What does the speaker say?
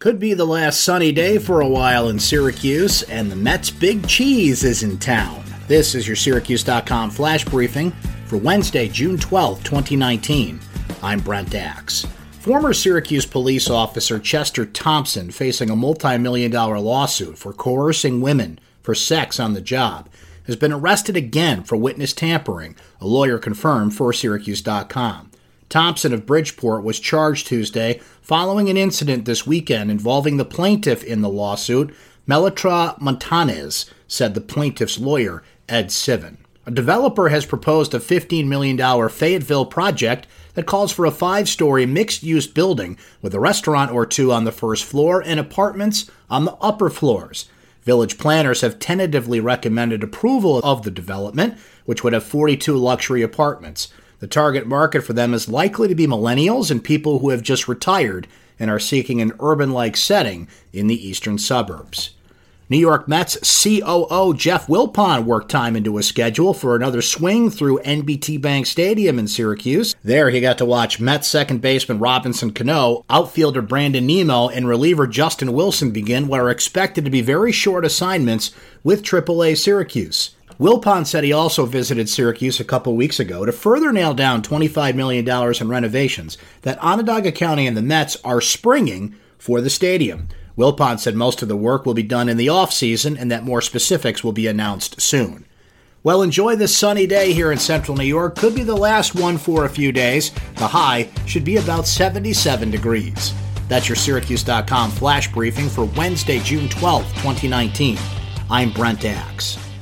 Could be the last sunny day for a while in Syracuse, and the Mets' big cheese is in town. This is your Syracuse.com flash briefing for Wednesday, June 12, 2019. I'm Brent Axe. Former Syracuse police officer Chester Thompson facing a multi million dollar lawsuit for coercing women for sex on the job has been arrested again for witness tampering, a lawyer confirmed for Syracuse.com. Thompson of Bridgeport was charged Tuesday following an incident this weekend involving the plaintiff in the lawsuit, Melitra Montanez, said the plaintiff's lawyer, Ed Sivin. A developer has proposed a $15 million Fayetteville project that calls for a five story mixed use building with a restaurant or two on the first floor and apartments on the upper floors. Village planners have tentatively recommended approval of the development, which would have 42 luxury apartments. The target market for them is likely to be millennials and people who have just retired and are seeking an urban like setting in the eastern suburbs. New York Mets COO Jeff Wilpon worked time into his schedule for another swing through NBT Bank Stadium in Syracuse. There, he got to watch Mets second baseman Robinson Cano, outfielder Brandon Nimmo, and reliever Justin Wilson begin what are expected to be very short assignments with AAA Syracuse. Wilpon said he also visited Syracuse a couple weeks ago to further nail down $25 million in renovations that Onondaga County and the Mets are springing for the stadium. Wilpon said most of the work will be done in the off season and that more specifics will be announced soon. Well, enjoy this sunny day here in central New York. Could be the last one for a few days. The high should be about 77 degrees. That's your Syracuse.com flash briefing for Wednesday, June 12th, 2019. I'm Brent Axe.